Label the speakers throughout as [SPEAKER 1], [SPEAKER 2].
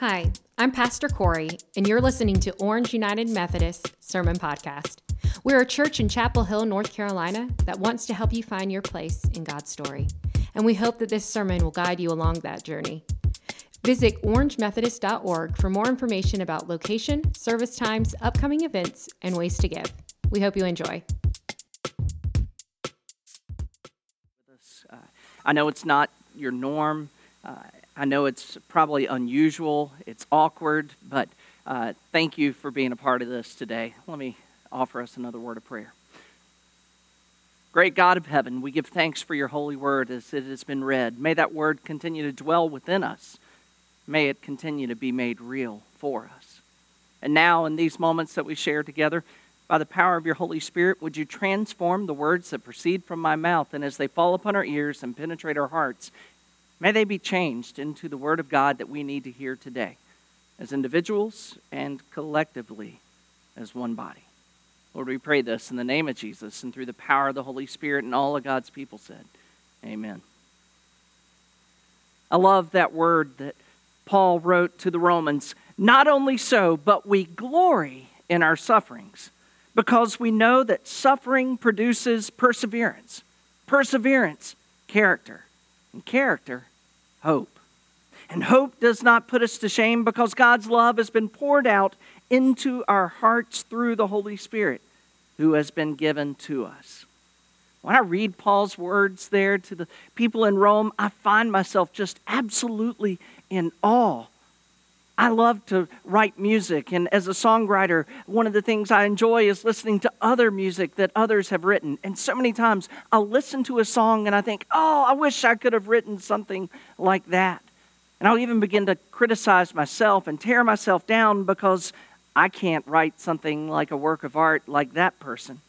[SPEAKER 1] Hi, I'm Pastor Corey, and you're listening to Orange United Methodist Sermon Podcast. We're a church in Chapel Hill, North Carolina that wants to help you find your place in God's story. And we hope that this sermon will guide you along that journey. Visit orangemethodist.org for more information about location, service times, upcoming events, and ways to give. We hope you enjoy.
[SPEAKER 2] I know it's not your norm. Uh, I know it's probably unusual, it's awkward, but uh, thank you for being a part of this today. Let me offer us another word of prayer. Great God of heaven, we give thanks for your holy word as it has been read. May that word continue to dwell within us. May it continue to be made real for us. And now, in these moments that we share together, by the power of your Holy Spirit, would you transform the words that proceed from my mouth, and as they fall upon our ears and penetrate our hearts, May they be changed into the Word of God that we need to hear today, as individuals and collectively as one body. Lord, we pray this in the name of Jesus and through the power of the Holy Spirit, and all of God's people said, Amen. I love that word that Paul wrote to the Romans. Not only so, but we glory in our sufferings because we know that suffering produces perseverance, perseverance, character, and character, hope. And hope does not put us to shame because God's love has been poured out into our hearts through the Holy Spirit who has been given to us. When I read Paul's words there to the people in Rome, I find myself just absolutely in awe I love to write music, and as a songwriter, one of the things I enjoy is listening to other music that others have written. And so many times I'll listen to a song and I think, oh, I wish I could have written something like that. And I'll even begin to criticize myself and tear myself down because I can't write something like a work of art like that person.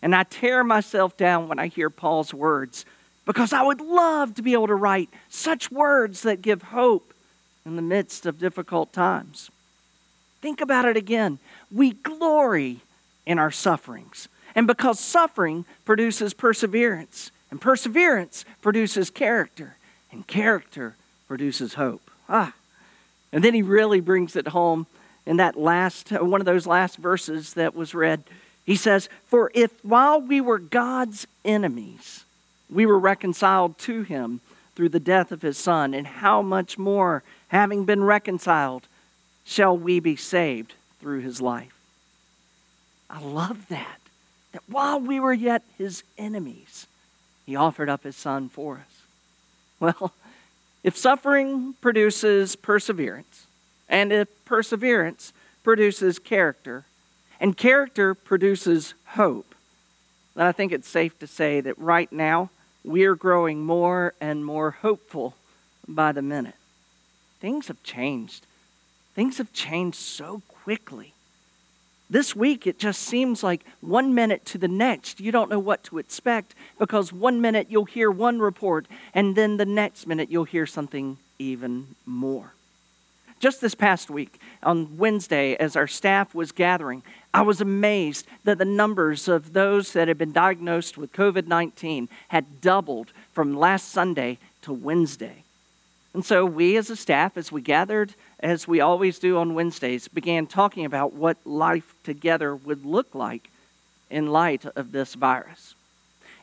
[SPEAKER 2] And I tear myself down when I hear Paul's words because I would love to be able to write such words that give hope in the midst of difficult times. Think about it again. We glory in our sufferings. And because suffering produces perseverance, and perseverance produces character, and character produces hope. Ah. And then he really brings it home in that last one of those last verses that was read. He says, "For if while we were God's enemies, we were reconciled to him through the death of his son, and how much more having been reconciled, shall we be saved through his life. I love that. That while we were yet his enemies, he offered up his son for us. Well, if suffering produces perseverance, and if perseverance produces character, and character produces hope, then I think it's safe to say that right now we are growing more and more hopeful by the minute things have changed. Things have changed so quickly. This week, it just seems like one minute to the next, you don't know what to expect because one minute you'll hear one report, and then the next minute you'll hear something even more. Just this past week, on Wednesday, as our staff was gathering, I was amazed that the numbers of those that had been diagnosed with COVID 19 had doubled from last Sunday to Wednesday. And so we as a staff, as we gathered, as we always do on Wednesdays, began talking about what life together would look like in light of this virus.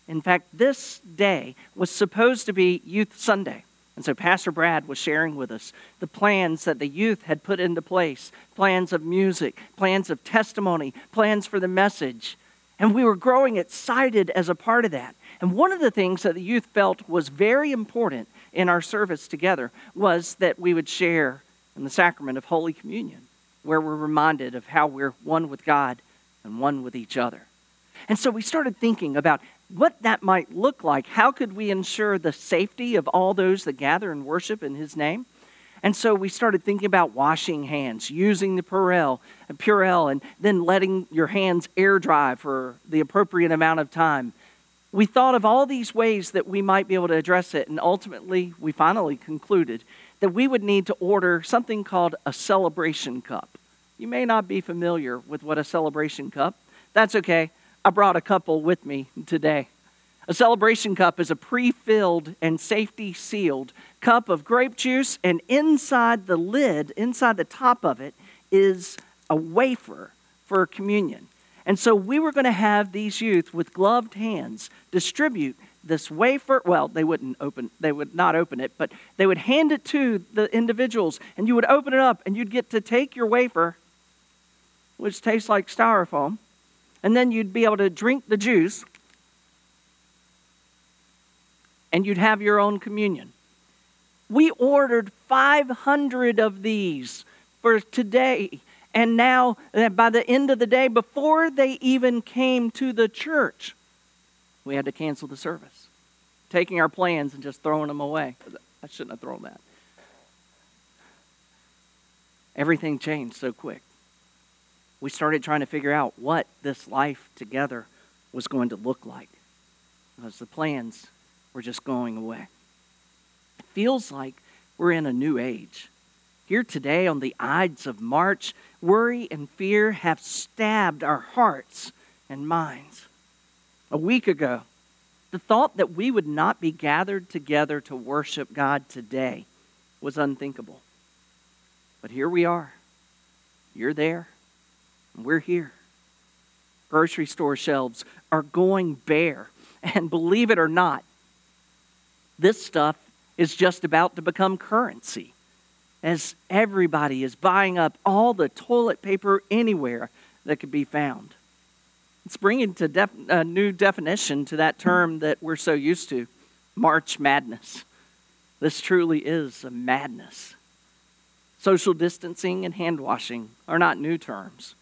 [SPEAKER 2] In fact, this day was supposed to be Youth Sunday. And so Pastor Brad was sharing with us the plans that the youth had put into place plans of music, plans of testimony, plans for the message. And we were growing excited as a part of that. And one of the things that the youth felt was very important in our service together was that we would share in the sacrament of Holy Communion, where we're reminded of how we're one with God and one with each other. And so we started thinking about what that might look like. How could we ensure the safety of all those that gather and worship in His name? And so we started thinking about washing hands, using the Purell, Purell, and then letting your hands air dry for the appropriate amount of time we thought of all these ways that we might be able to address it, and ultimately, we finally concluded that we would need to order something called a celebration cup. You may not be familiar with what a celebration cup. That's okay. I brought a couple with me today. A celebration cup is a pre filled and safety sealed cup of grape juice, and inside the lid, inside the top of it, is a wafer for communion. And so we were going to have these youth with gloved hands distribute this wafer. Well, they wouldn't open, they would not open it, but they would hand it to the individuals, and you would open it up, and you'd get to take your wafer, which tastes like styrofoam, and then you'd be able to drink the juice, and you'd have your own communion. We ordered 500 of these for today. And now, by the end of the day, before they even came to the church, we had to cancel the service, taking our plans and just throwing them away. I shouldn't have thrown that. Everything changed so quick. We started trying to figure out what this life together was going to look like because the plans were just going away. It feels like we're in a new age. Here today on the Ides of March, worry and fear have stabbed our hearts and minds. A week ago, the thought that we would not be gathered together to worship God today was unthinkable. But here we are. You're there, and we're here. Grocery store shelves are going bare. And believe it or not, this stuff is just about to become currency as everybody is buying up all the toilet paper anywhere that could be found. It's bringing to def- a new definition to that term that we're so used to March madness. This truly is a madness. Social distancing and hand washing are not new terms,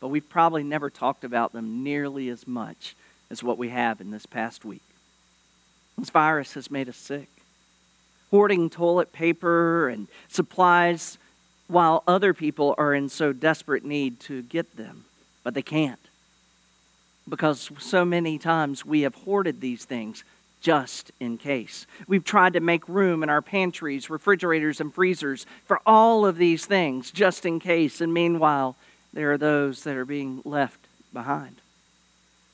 [SPEAKER 2] but we've probably never talked about them nearly as much as what we have in this past week. This virus has made us sick hoarding toilet paper and supplies while other people are in so desperate need to get them, but they can't. Because so many times we have hoarded these things just in case. We've tried to make room in our pantries, refrigerators, and freezers for all of these things just in case, and meanwhile, there are those that are being left behind.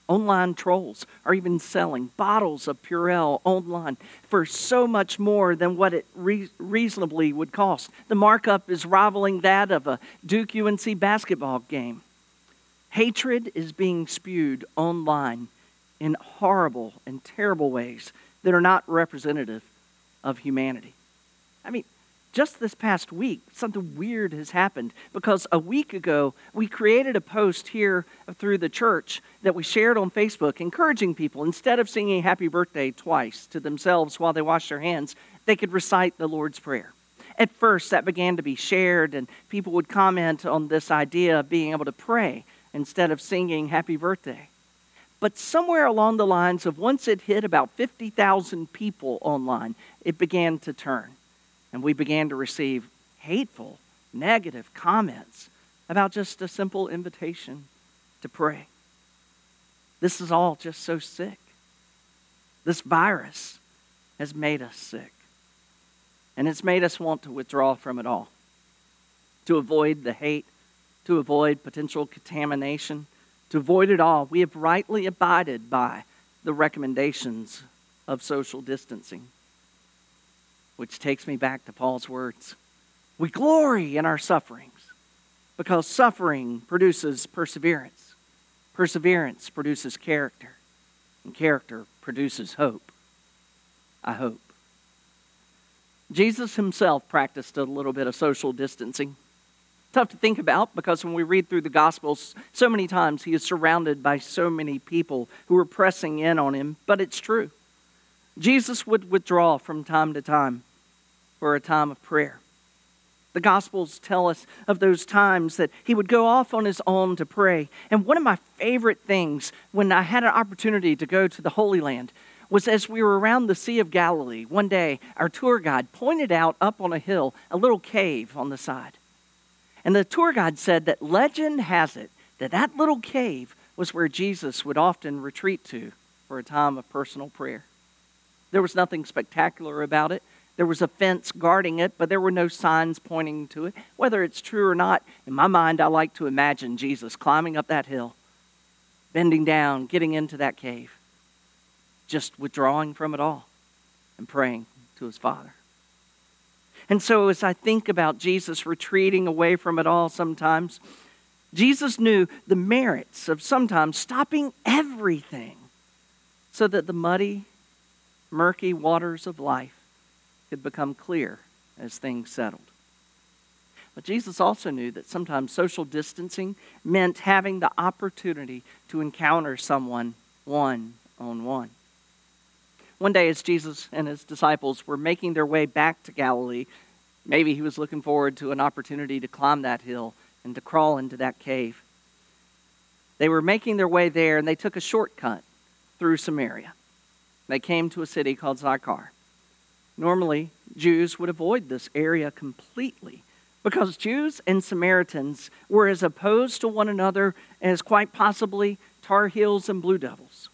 [SPEAKER 2] Online trolls are even selling bottles of Purell online for so much more than what it re- reasonably would cost. The markup is rivaling that of a Duke UNC basketball game. Hatred is being spewed online in horrible and terrible ways that are not representative of humanity. I mean, just this past week, something weird has happened because a week ago, we created a post here through the church that we shared on Facebook encouraging people, instead of singing happy birthday twice to themselves while they wash their hands, they could recite the Lord's Prayer. At first, that began to be shared, and people would comment on this idea of being able to pray instead of singing happy birthday. But somewhere along the lines of once it hit about 50,000 people online, it began to turn and we began to receive hateful, negative comments about just a simple invitation to pray. This is all just so sick. This virus has made us sick. And it's made us want to withdraw from it all, to avoid the hate, to avoid potential contamination, to avoid it all. We have rightly abided by the recommendations of social distancing which takes me back to Paul's words. We glory in our sufferings because suffering produces perseverance. Perseverance produces character, and character produces hope. I hope. Jesus himself practiced a little bit of social distancing. Tough to think about because when we read through the Gospels, so many times he is surrounded by so many people who are pressing in on him, but it's true. Jesus would withdraw from time to time for a time of prayer. The Gospels tell us of those times that he would go off on his own to pray. And one of my favorite things when I had an opportunity to go to the Holy Land was as we were around the Sea of Galilee, one day our tour guide pointed out up on a hill a little cave on the side. And the tour guide said that legend has it that that little cave was where Jesus would often retreat to for a time of personal prayer. There was nothing spectacular about it. There was a fence guarding it, but there were no signs pointing to it. Whether it's true or not, in my mind, I like to imagine Jesus climbing up that hill, bending down, getting into that cave. just withdrawing from it all and praying to his Father. And so, as I think about Jesus retreating away from it all sometimes, Jesus knew the merits of sometimes stopping everything so that the muddy, murky waters of life could become clear as things settled. But Jesus also knew that sometimes social distancing meant having the opportunity to encounter someone one on one. One day, as Jesus and his disciples were making their way back to Galilee, maybe he was looking forward to an opportunity to climb that hill and to crawl into that cave. They were making their way there, and they took a shortcut through Samaria. They came to a city called Sychar. Normally, Jews would avoid this area completely because Jews and Samaritans were as opposed to one another as quite possibly Tar Heels and Blue Devils.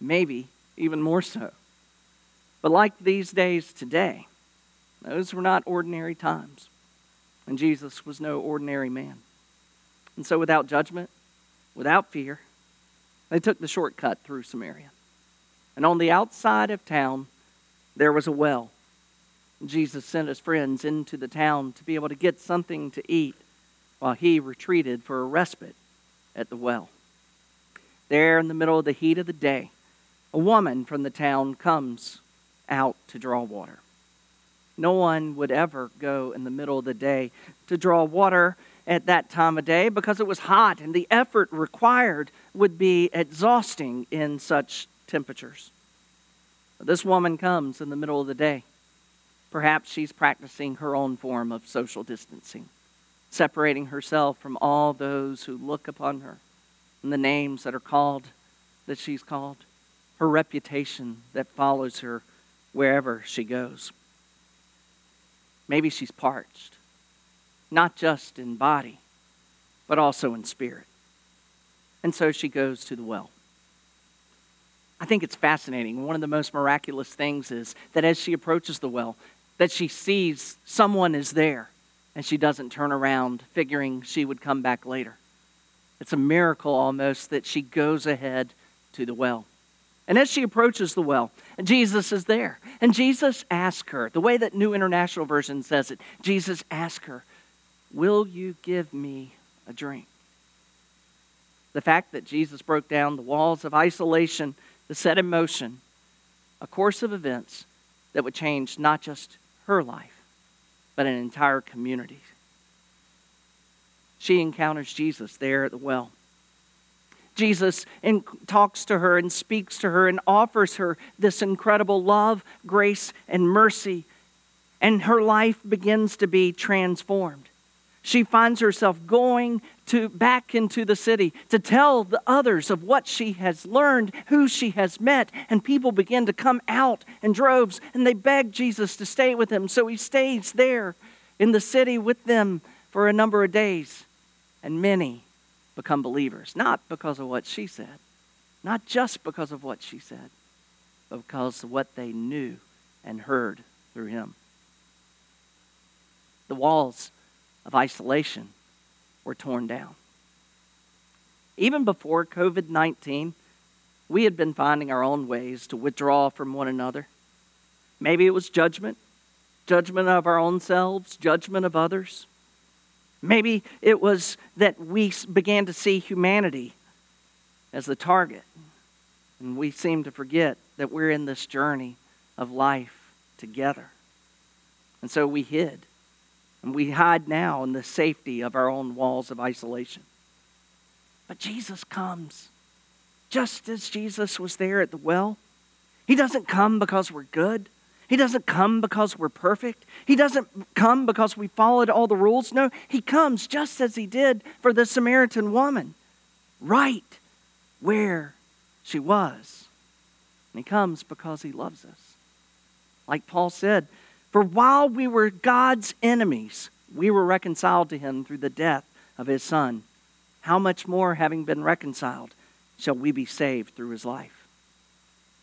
[SPEAKER 2] Maybe even more so. But like these days today, those were not ordinary times. And Jesus was no ordinary man. And so, without judgment, without fear, they took the shortcut through Samaria. And on the outside of town, there was a well. Jesus sent his friends into the town to be able to get something to eat while he retreated for a respite at the well. There, in the middle of the heat of the day, a woman from the town comes out to draw water. No one would ever go in the middle of the day to draw water at that time of day because it was hot and the effort required would be exhausting in such temperatures. This woman comes in the middle of the day. Perhaps she's practicing her own form of social distancing, separating herself from all those who look upon her and the names that are called, that she's called, her reputation that follows her wherever she goes. Maybe she's parched, not just in body, but also in spirit. And so she goes to the well. I think it's fascinating. One of the most miraculous things is that as she approaches the well, that she sees someone is there and she doesn't turn around figuring she would come back later. It's a miracle almost that she goes ahead to the well. And as she approaches the well, Jesus is there. And Jesus asks her, the way that New International Version says it, Jesus asks her, Will you give me a drink? The fact that Jesus broke down the walls of isolation to set in motion a course of events that would change not just her life, but an entire community. She encounters Jesus there at the well. Jesus talks to her and speaks to her and offers her this incredible love, grace, and mercy. And her life begins to be transformed. She finds herself going to back into the city to tell the others of what she has learned, who she has met, and people begin to come out in droves and they beg Jesus to stay with them. So he stays there in the city with them for a number of days, and many become believers, not because of what she said, not just because of what she said, but because of what they knew and heard through him. The walls of isolation were torn down. Even before COVID 19, we had been finding our own ways to withdraw from one another. Maybe it was judgment, judgment of our own selves, judgment of others. Maybe it was that we began to see humanity as the target. And we seem to forget that we're in this journey of life together. And so we hid. And we hide now in the safety of our own walls of isolation. But Jesus comes. Just as Jesus was there at the well, He doesn't come because we're good. He doesn't come because we're perfect. He doesn't come because we followed all the rules. No, He comes just as He did for the Samaritan woman, right where she was. And He comes because He loves us. Like Paul said, for while we were God's enemies, we were reconciled to Him through the death of His Son. How much more, having been reconciled, shall we be saved through His life?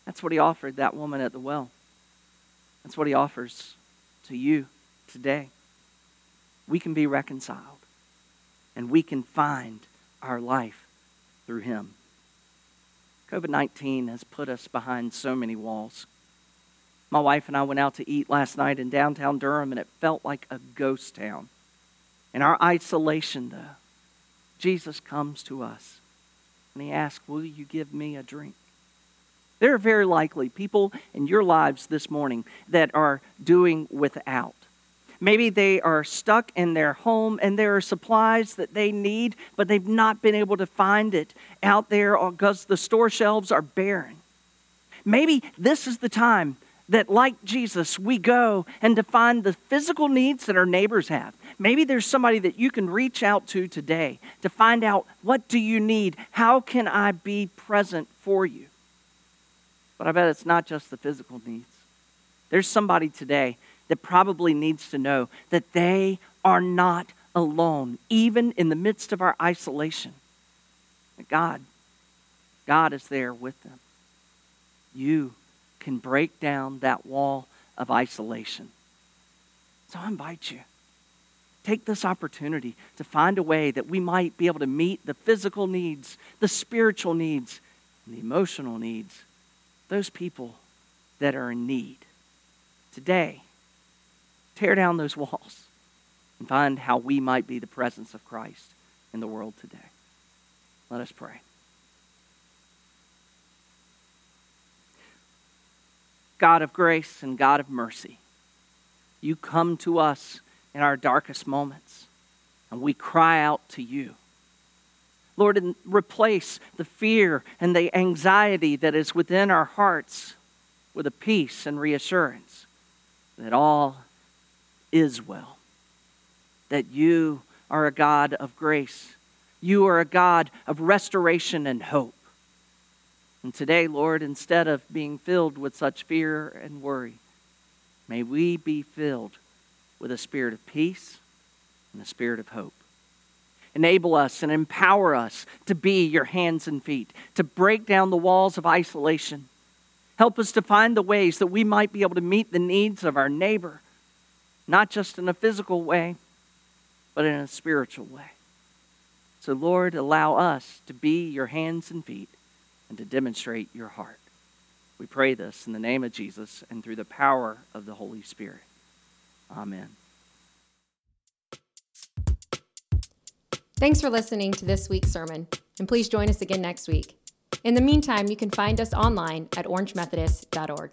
[SPEAKER 2] That's what He offered that woman at the well. That's what he offers to you today. We can be reconciled and we can find our life through him. COVID 19 has put us behind so many walls. My wife and I went out to eat last night in downtown Durham, and it felt like a ghost town. In our isolation, though, Jesus comes to us and he asks, Will you give me a drink? There are very likely people in your lives this morning that are doing without. Maybe they are stuck in their home and there are supplies that they need, but they've not been able to find it out there because the store shelves are barren. Maybe this is the time that, like Jesus, we go and define the physical needs that our neighbors have. Maybe there's somebody that you can reach out to today to find out what do you need? How can I be present for you? But I bet it's not just the physical needs. There's somebody today that probably needs to know that they are not alone, even in the midst of our isolation. That God, God is there with them. You can break down that wall of isolation. So I invite you. Take this opportunity to find a way that we might be able to meet the physical needs, the spiritual needs, and the emotional needs, those people that are in need. Today, tear down those walls and find how we might be the presence of Christ in the world today. Let us pray. God of grace and God of mercy, you come to us in our darkest moments, and we cry out to you. Lord, and replace the fear and the anxiety that is within our hearts with a peace and reassurance that all is well, that you are a God of grace. You are a God of restoration and hope. And today, Lord, instead of being filled with such fear and worry, may we be filled with a spirit of peace and a spirit of hope. Enable us and empower us to be your hands and feet, to break down the walls of isolation. Help us to find the ways that we might be able to meet the needs of our neighbor, not just in a physical way, but in a spiritual way. So, Lord, allow us to be your hands and feet and to demonstrate your heart. We pray this in the name of Jesus and through the power of the Holy Spirit. Amen.
[SPEAKER 1] Thanks for listening to this week's sermon, and please join us again next week. In the meantime, you can find us online at orangemethodist.org.